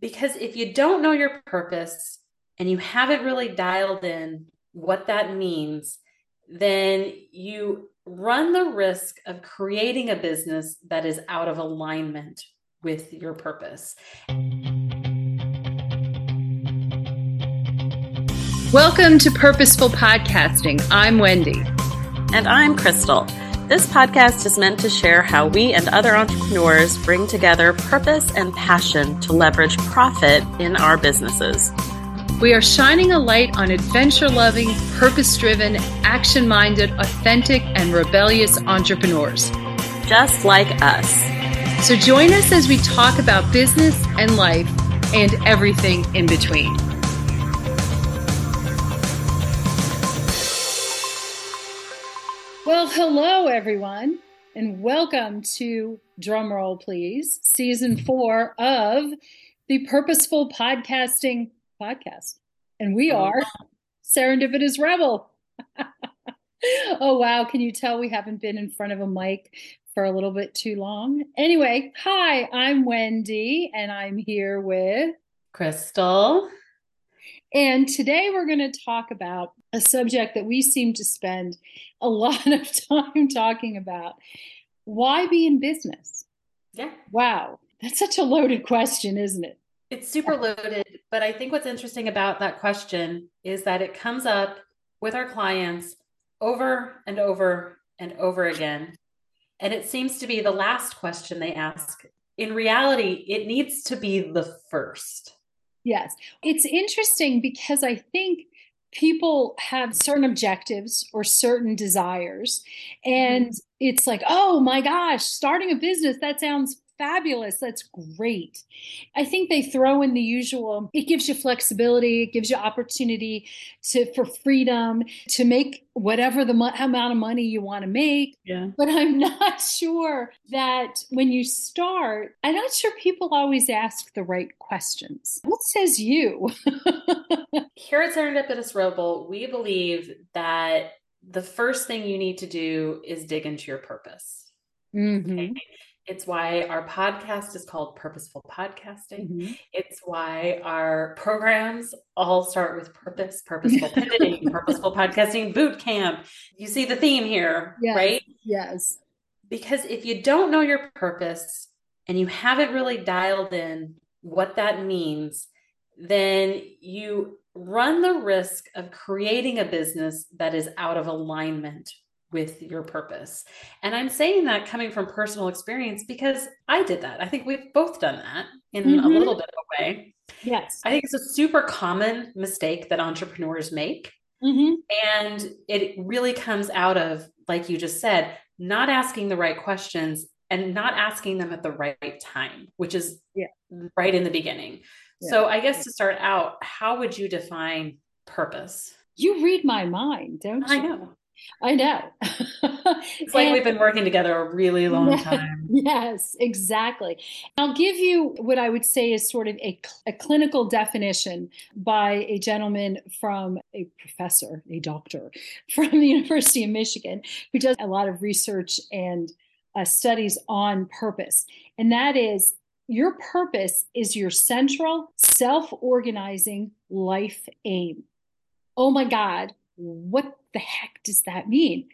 Because if you don't know your purpose and you haven't really dialed in what that means, then you run the risk of creating a business that is out of alignment with your purpose. Welcome to Purposeful Podcasting. I'm Wendy. And I'm Crystal. This podcast is meant to share how we and other entrepreneurs bring together purpose and passion to leverage profit in our businesses. We are shining a light on adventure loving, purpose driven, action minded, authentic, and rebellious entrepreneurs. Just like us. So join us as we talk about business and life and everything in between. Well, hello, everyone, and welcome to Drumroll, please, season four of the Purposeful Podcasting Podcast. And we oh, are Serendipitous Rebel. oh, wow. Can you tell we haven't been in front of a mic for a little bit too long? Anyway, hi, I'm Wendy, and I'm here with Crystal. And today we're going to talk about a subject that we seem to spend a lot of time talking about. Why be in business? Yeah. Wow. That's such a loaded question, isn't it? It's super loaded. But I think what's interesting about that question is that it comes up with our clients over and over and over again. And it seems to be the last question they ask. In reality, it needs to be the first. Yes. It's interesting because I think people have certain objectives or certain desires. And mm-hmm. it's like, oh my gosh, starting a business, that sounds fabulous. That's great. I think they throw in the usual. It gives you flexibility. It gives you opportunity to for freedom to make whatever the mo- amount of money you want to make. Yeah. But I'm not sure that when you start, I'm not sure people always ask the right questions. What says you? Here at Serendipitous Rebel, we believe that the first thing you need to do is dig into your purpose. Mm-hmm. Okay? It's why our podcast is called Purposeful Podcasting. Mm-hmm. It's why our programs all start with purpose, purposeful pivoting, purposeful podcasting boot camp. You see the theme here, yes. right? Yes. Because if you don't know your purpose and you haven't really dialed in what that means, then you run the risk of creating a business that is out of alignment with your purpose. And I'm saying that coming from personal experience because I did that. I think we've both done that in mm-hmm. a little bit of a way. Yes. I think it's a super common mistake that entrepreneurs make. Mm-hmm. And it really comes out of, like you just said, not asking the right questions and not asking them at the right time, which is yeah. right in the beginning. Yeah. So, I guess to start out, how would you define purpose? You read my mind, don't you? I know. I know. it's like and, we've been working together a really long time. Yes, exactly. I'll give you what I would say is sort of a, a clinical definition by a gentleman from a professor, a doctor from the University of Michigan, who does a lot of research and uh, studies on purpose. And that is your purpose is your central self organizing life aim. Oh my God, what the heck does that mean?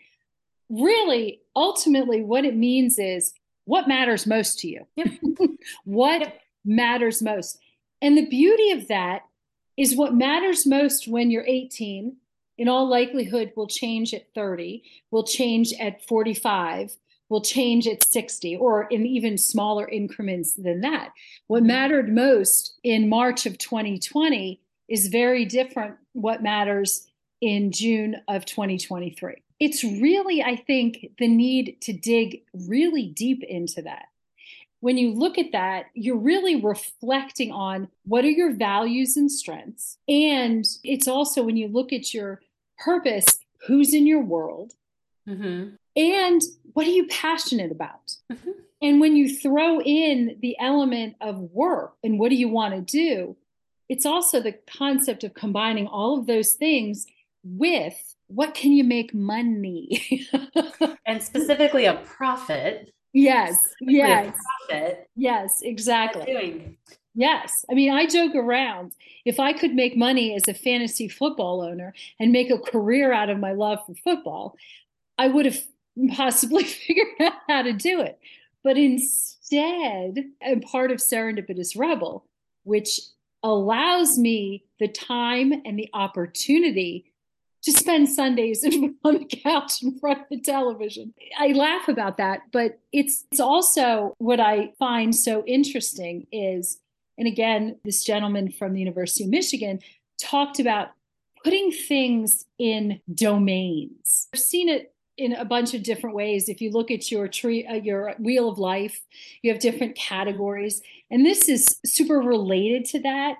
Really, ultimately, what it means is what matters most to you. Yep. what yep. matters most. And the beauty of that is what matters most when you're 18, in all likelihood, will change at 30, will change at 45, will change at 60, or in even smaller increments than that. What mattered most in March of 2020 is very different what matters in June of 2023. It's really, I think, the need to dig really deep into that. When you look at that, you're really reflecting on what are your values and strengths. And it's also when you look at your purpose, who's in your world, mm-hmm. and what are you passionate about? Mm-hmm. And when you throw in the element of work and what do you want to do, it's also the concept of combining all of those things with what can you make money and specifically a profit yes yes profit yes exactly Yes. I mean, I joke around. If I could make money as a fantasy football owner and make a career out of my love for football, I would have possibly figured out how to do it. But instead, I'm part of Serendipitous Rebel, which allows me the time and the opportunity to spend Sundays on the couch in front of the television. I laugh about that, but it's it's also what I find so interesting is and again this gentleman from the University of Michigan talked about putting things in domains. I've seen it in a bunch of different ways. If you look at your tree, uh, your wheel of life, you have different categories, and this is super related to that.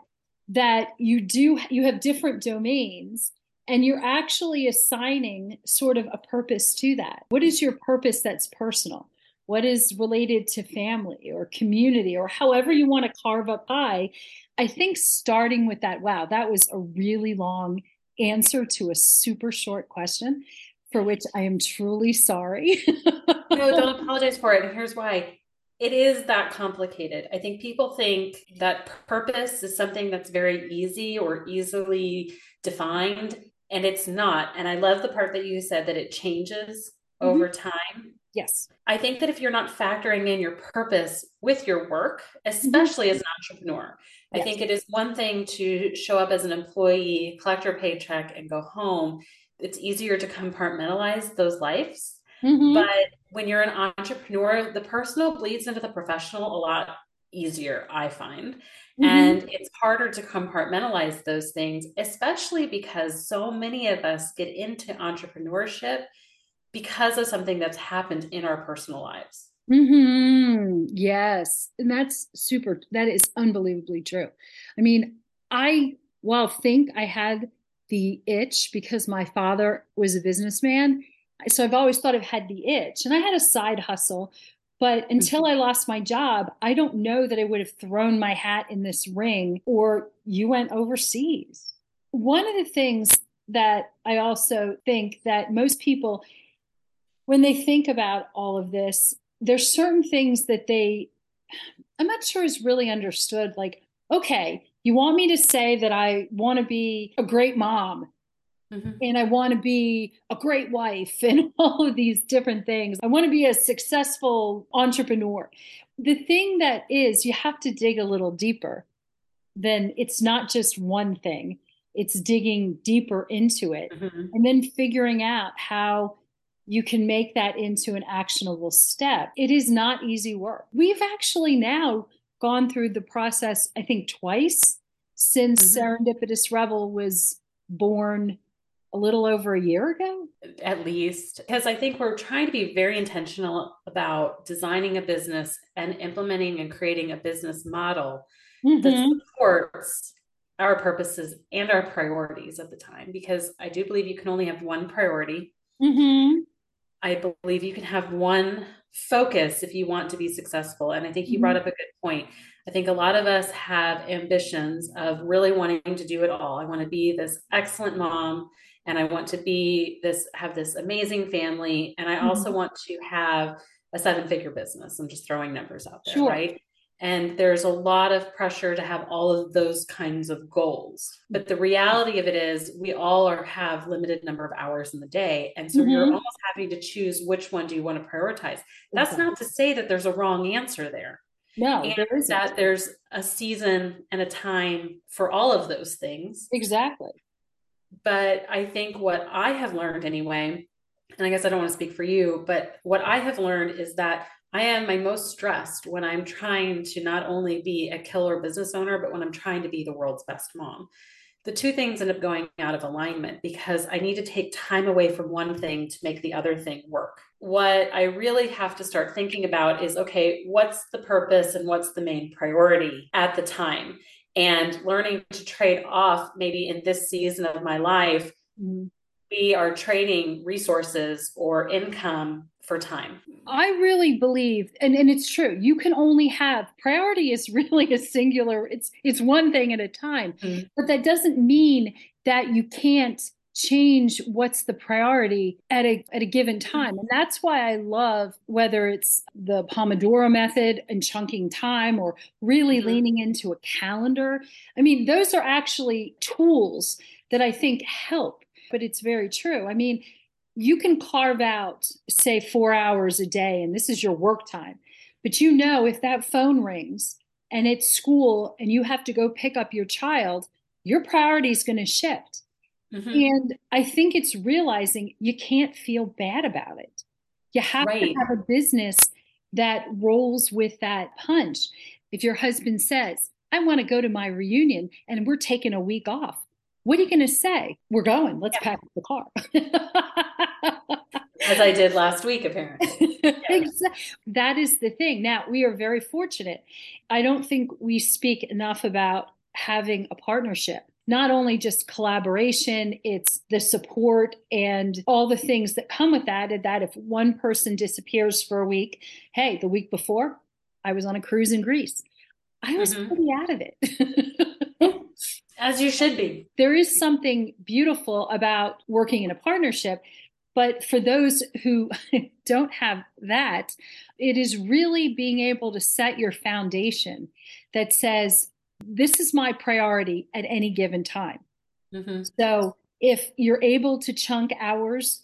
That you do, you have different domains, and you're actually assigning sort of a purpose to that. What is your purpose that's personal? What is related to family or community or however you want to carve up pie? I think starting with that, wow, that was a really long answer to a super short question for which I am truly sorry. no, don't apologize for it. And here's why it is that complicated. I think people think that purpose is something that's very easy or easily defined, and it's not. And I love the part that you said that it changes mm-hmm. over time. Yes. I think that if you're not factoring in your purpose with your work, especially mm-hmm. as an entrepreneur, yes. I think it is one thing to show up as an employee, collect your paycheck, and go home it's easier to compartmentalize those lives. Mm-hmm. But when you're an entrepreneur, the personal bleeds into the professional a lot easier, I find. Mm-hmm. And it's harder to compartmentalize those things, especially because so many of us get into entrepreneurship because of something that's happened in our personal lives. Mm-hmm. Yes. And that's super, that is unbelievably true. I mean, I, well, think I had the itch because my father was a businessman. So I've always thought I've had the itch. And I had a side hustle, but until mm-hmm. I lost my job, I don't know that I would have thrown my hat in this ring or you went overseas. One of the things that I also think that most people, when they think about all of this, there's certain things that they, I'm not sure is really understood. Like, okay, you want me to say that I want to be a great mom mm-hmm. and I want to be a great wife and all of these different things. I want to be a successful entrepreneur. The thing that is, you have to dig a little deeper. Then it's not just one thing, it's digging deeper into it mm-hmm. and then figuring out how you can make that into an actionable step. It is not easy work. We've actually now gone through the process, I think, twice since mm-hmm. Serendipitous Rebel was born a little over a year ago. At least, because I think we're trying to be very intentional about designing a business and implementing and creating a business model mm-hmm. that supports our purposes and our priorities at the time. Because I do believe you can only have one priority. Mm-hmm. I believe you can have one focus if you want to be successful. And I think you mm-hmm. brought up a good point. I think a lot of us have ambitions of really wanting to do it all. I want to be this excellent mom and I want to be this have this amazing family and I mm-hmm. also want to have a seven figure business. I'm just throwing numbers out there, sure. right? And there's a lot of pressure to have all of those kinds of goals. But the reality of it is we all are have limited number of hours in the day. And so mm-hmm. you're almost having to choose which one do you want to prioritize. That's exactly. not to say that there's a wrong answer there. No, and there is that there's a season and a time for all of those things. Exactly. But I think what I have learned anyway, and I guess I don't want to speak for you, but what I have learned is that I am my most stressed when I'm trying to not only be a killer business owner, but when I'm trying to be the world's best mom. The two things end up going out of alignment because I need to take time away from one thing to make the other thing work. What I really have to start thinking about is okay, what's the purpose and what's the main priority at the time? And learning to trade off, maybe in this season of my life, mm-hmm. we are trading resources or income for time. I really believe, and, and it's true, you can only have priority is really a singular, it's it's one thing at a time. Mm-hmm. But that doesn't mean that you can't change what's the priority at a at a given time. And that's why i love whether it's the pomodoro method and chunking time or really mm-hmm. leaning into a calendar. I mean those are actually tools that i think help but it's very true. I mean you can carve out say 4 hours a day and this is your work time but you know if that phone rings and it's school and you have to go pick up your child your priority is going to shift Mm-hmm. And I think it's realizing you can't feel bad about it. You have right. to have a business that rolls with that punch. If your husband says, I want to go to my reunion and we're taking a week off, what are you going to say? We're going. Let's yeah. pack the car. As I did last week, apparently. exactly. That is the thing. Now, we are very fortunate. I don't think we speak enough about having a partnership not only just collaboration, it's the support and all the things that come with that. And that if one person disappears for a week, hey, the week before I was on a cruise in Greece. I was mm-hmm. pretty out of it. As you should be. There is something beautiful about working in a partnership. But for those who don't have that, it is really being able to set your foundation that says, this is my priority at any given time. Mm-hmm. So if you're able to chunk hours,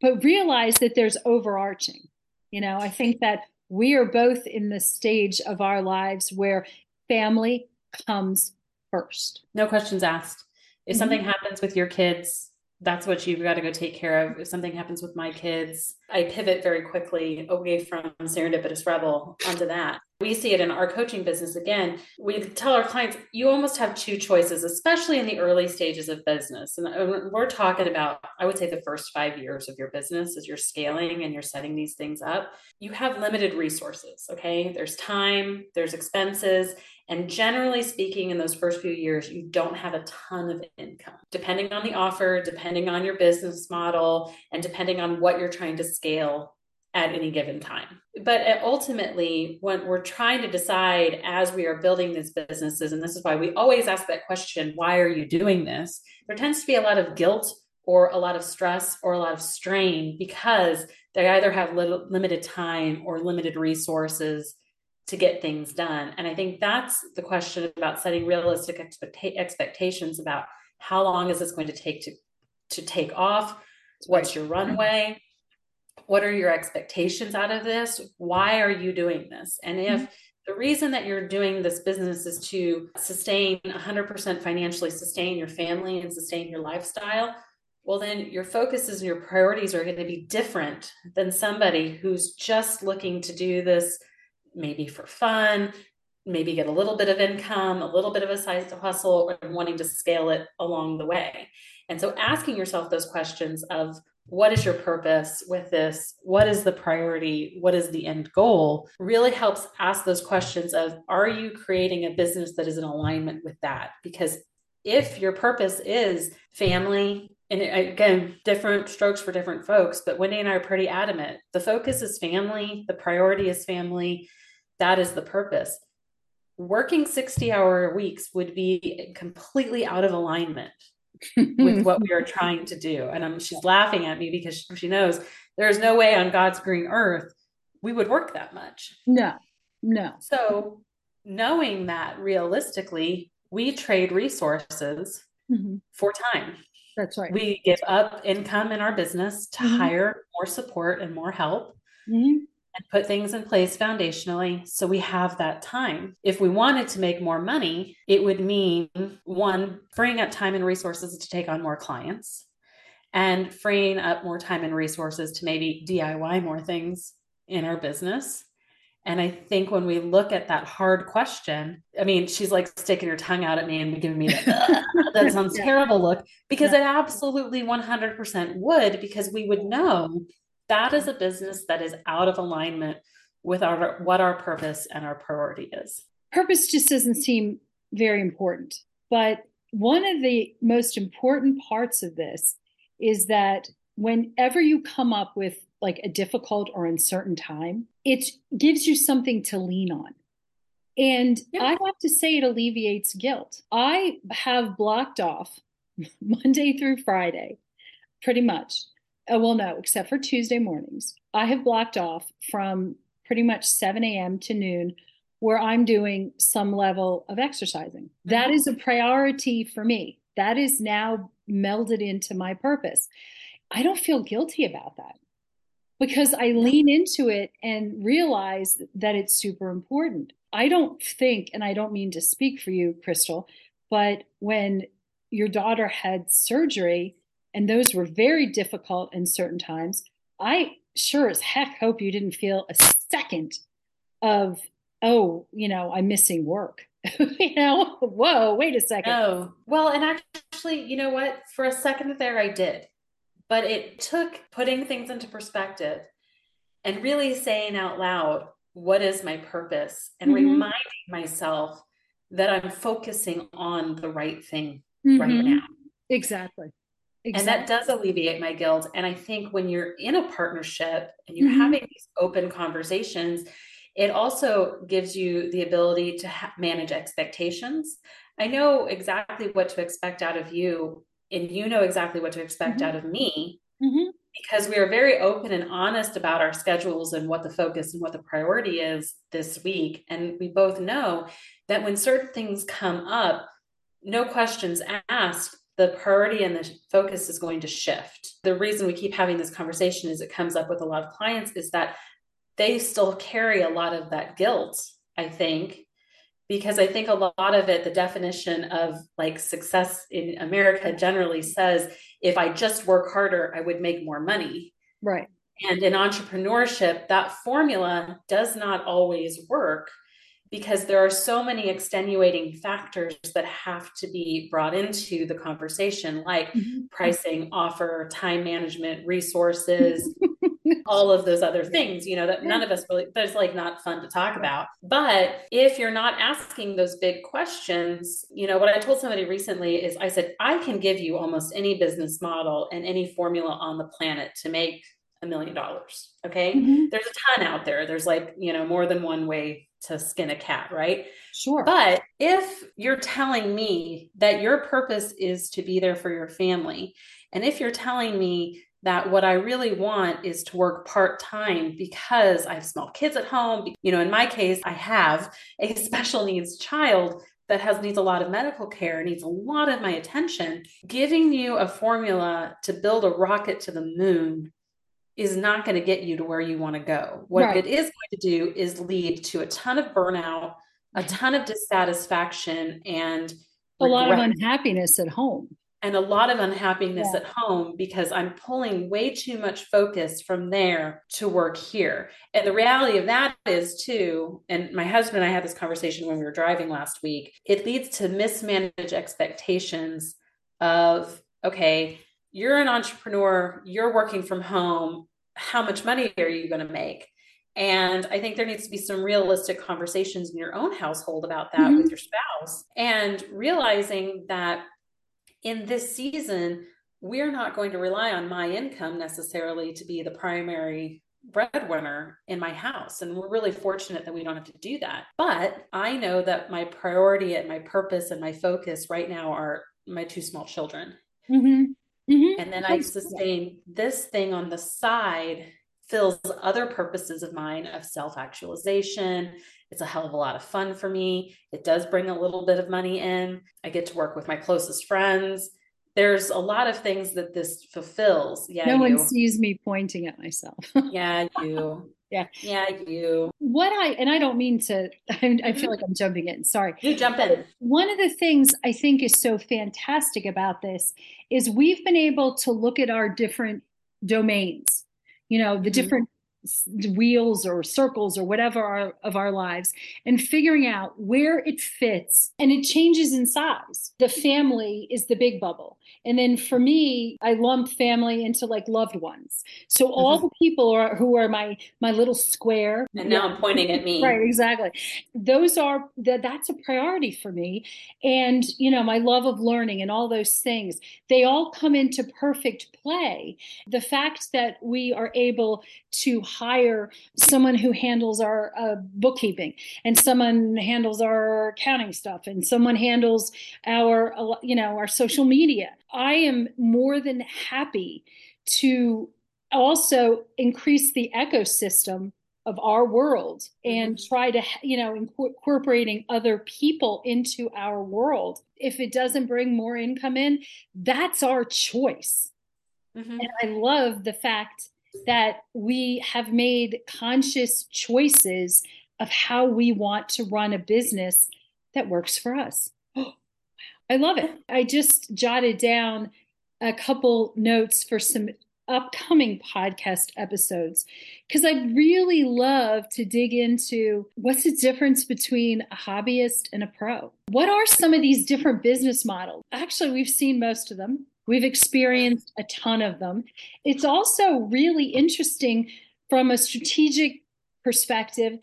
but realize that there's overarching, you know, I think that we are both in the stage of our lives where family comes first. No questions asked. If mm-hmm. something happens with your kids, that's what you've got to go take care of. If something happens with my kids, I pivot very quickly away from serendipitous rebel onto that. We see it in our coaching business again. We tell our clients, you almost have two choices, especially in the early stages of business. And we're talking about, I would say, the first five years of your business as you're scaling and you're setting these things up. You have limited resources, okay? There's time, there's expenses. And generally speaking, in those first few years, you don't have a ton of income. Depending on the offer, depending on your business model, and depending on what you're trying to scale at any given time. But uh, ultimately, when we're trying to decide as we are building these businesses, and this is why we always ask that question why are you doing this? There tends to be a lot of guilt or a lot of stress or a lot of strain because they either have li- limited time or limited resources to get things done. And I think that's the question about setting realistic expect- expectations about how long is this going to take to to take off? What's your runway? What are your expectations out of this? Why are you doing this? And if mm-hmm. the reason that you're doing this business is to sustain 100% financially sustain your family and sustain your lifestyle, well, then your focuses and your priorities are going to be different than somebody who's just looking to do this maybe for fun, maybe get a little bit of income, a little bit of a side hustle, and wanting to scale it along the way. And so asking yourself those questions of what is your purpose with this? What is the priority? What is the end goal? Really helps ask those questions of are you creating a business that is in alignment with that? Because if your purpose is family, and again, different strokes for different folks, but Wendy and I are pretty adamant. The focus is family, the priority is family, that is the purpose. Working 60 hour weeks would be completely out of alignment with what we are trying to do. And I'm, she's laughing at me because she knows there's no way on God's green earth we would work that much. No, no. So, knowing that realistically, we trade resources mm-hmm. for time. That's right. We give up income in our business to mm-hmm. hire more support and more help. Mm-hmm and put things in place foundationally so we have that time. If we wanted to make more money, it would mean one, freeing up time and resources to take on more clients and freeing up more time and resources to maybe DIY more things in our business. And I think when we look at that hard question, I mean, she's like sticking her tongue out at me and giving me that, that sounds yeah. terrible look because yeah. it absolutely 100% would, because we would know that is a business that is out of alignment with our what our purpose and our priority is. Purpose just doesn't seem very important. But one of the most important parts of this is that whenever you come up with like a difficult or uncertain time, it gives you something to lean on. And yeah. I have to say, it alleviates guilt. I have blocked off Monday through Friday pretty much. Oh, well, no, except for Tuesday mornings. I have blocked off from pretty much 7 a.m. to noon where I'm doing some level of exercising. Mm-hmm. That is a priority for me. That is now melded into my purpose. I don't feel guilty about that because I lean into it and realize that it's super important. I don't think, and I don't mean to speak for you, Crystal, but when your daughter had surgery, and those were very difficult in certain times, I sure as heck hope you didn't feel a second of, oh, you know, I'm missing work. you know, whoa, wait a second. Oh, well, and actually, you know what? For a second there, I did. But it took putting things into perspective and really saying out loud, what is my purpose? And mm-hmm. reminding myself that I'm focusing on the right thing mm-hmm. right now. Exactly. Exactly. And that does alleviate my guilt. And I think when you're in a partnership and you're mm-hmm. having these open conversations, it also gives you the ability to ha- manage expectations. I know exactly what to expect out of you, and you know exactly what to expect mm-hmm. out of me mm-hmm. because we are very open and honest about our schedules and what the focus and what the priority is this week. And we both know that when certain things come up, no questions asked, the priority and the focus is going to shift. The reason we keep having this conversation is it comes up with a lot of clients is that they still carry a lot of that guilt, I think, because I think a lot of it, the definition of like success in America generally says if I just work harder, I would make more money. Right. And in entrepreneurship, that formula does not always work because there are so many extenuating factors that have to be brought into the conversation like mm-hmm. pricing offer time management resources all of those other things you know that none of us really that's like not fun to talk about. But if you're not asking those big questions you know what i told somebody recently is i said i can give you almost any business model and any formula on the planet to make a million dollars okay? Mm-hmm. there's a ton out there. There's like you know more than one way to skin a cat, right? Sure. But if you're telling me that your purpose is to be there for your family, and if you're telling me that what I really want is to work part time because I have small kids at home, you know, in my case, I have a special needs child that has needs a lot of medical care needs a lot of my attention giving you a formula to build a rocket to the moon is not going to get you to where you want to go. What right. it is going to do is lead to a ton of burnout, a ton of dissatisfaction, and a lot of unhappiness at home. And a lot of unhappiness yeah. at home because I'm pulling way too much focus from there to work here. And the reality of that is, too, and my husband and I had this conversation when we were driving last week, it leads to mismanaged expectations of, okay, you're an entrepreneur, you're working from home, how much money are you going to make? And I think there needs to be some realistic conversations in your own household about that mm-hmm. with your spouse and realizing that in this season, we're not going to rely on my income necessarily to be the primary breadwinner in my house. And we're really fortunate that we don't have to do that. But I know that my priority and my purpose and my focus right now are my two small children. Mm-hmm. Mm-hmm. And then I sustain this thing on the side fills other purposes of mine of self actualization. It's a hell of a lot of fun for me. It does bring a little bit of money in. I get to work with my closest friends. There's a lot of things that this fulfills. Yeah. No you. one sees me pointing at myself. yeah, you. Yeah. Yeah, you. What I, and I don't mean to, I, I, feel like I'm jumping in. Sorry. You jump in. One of the things I think is so fantastic about this is we've been able to look at our different domains, you know, the mm-hmm. different wheels or circles or whatever our, of our lives and figuring out where it fits and it changes in size. The family is the big bubble. And then for me i lump family into like loved ones. So mm-hmm. all the people are, who are my my little square. And now i'm pointing at me. Right exactly. Those are that that's a priority for me. And you know my love of learning and all those things they all come into perfect play. The fact that we are able to hire someone who handles our uh, bookkeeping and someone handles our accounting stuff and someone handles our you know our social media i am more than happy to also increase the ecosystem of our world and mm-hmm. try to you know incorporating other people into our world if it doesn't bring more income in that's our choice mm-hmm. and i love the fact that we have made conscious choices of how we want to run a business that works for us i love it i just jotted down a couple notes for some upcoming podcast episodes because I'd really love to dig into what's the difference between a hobbyist and a pro. What are some of these different business models? Actually, we've seen most of them. We've experienced a ton of them. It's also really interesting from a strategic perspective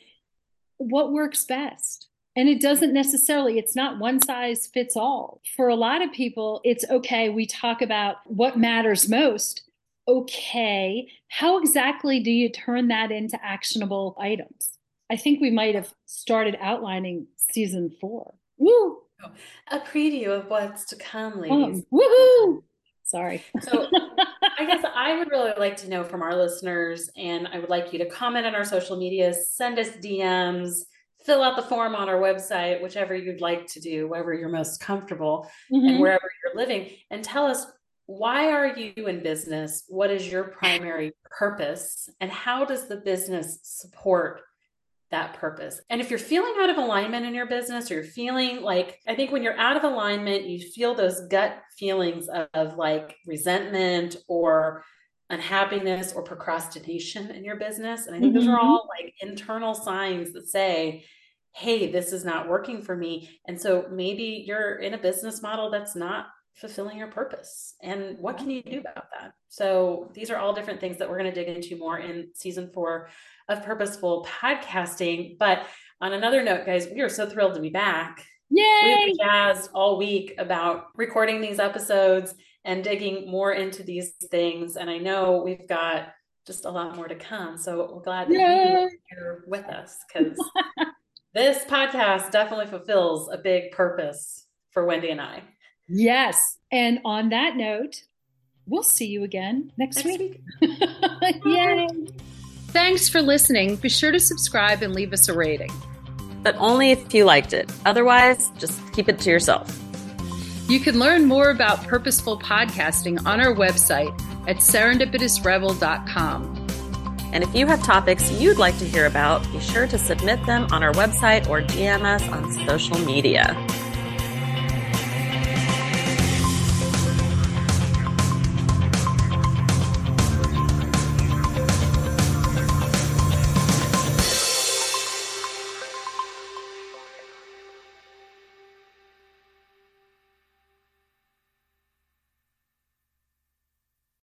what works best. And it doesn't necessarily, it's not one size fits all. For a lot of people, it's okay, we talk about what matters most, okay, how exactly do you turn that into actionable items? I think we might have started outlining season four. Woo! A preview of what's to come, ladies. Oh, woohoo! Sorry. so I guess I would really like to know from our listeners, and I would like you to comment on our social medias, send us DMs, fill out the form on our website, whichever you'd like to do, wherever you're most comfortable mm-hmm. and wherever you're living, and tell us why are you in business? What is your primary purpose? And how does the business support that purpose? And if you're feeling out of alignment in your business, or you're feeling like, I think when you're out of alignment, you feel those gut feelings of, of like resentment or unhappiness or procrastination in your business. And I think mm-hmm. those are mm-hmm. all like internal signs that say, hey, this is not working for me. And so maybe you're in a business model that's not fulfilling your purpose and what can you do about that so these are all different things that we're going to dig into more in season four of purposeful podcasting but on another note guys we are so thrilled to be back Yay! we've been jazzed all week about recording these episodes and digging more into these things and i know we've got just a lot more to come so we're glad that you're with us because this podcast definitely fulfills a big purpose for wendy and i Yes. And on that note, we'll see you again next, next week. week. Thanks for listening. Be sure to subscribe and leave us a rating. But only if you liked it. Otherwise, just keep it to yourself. You can learn more about purposeful podcasting on our website at serendipitousrebel.com. And if you have topics you'd like to hear about, be sure to submit them on our website or DM us on social media.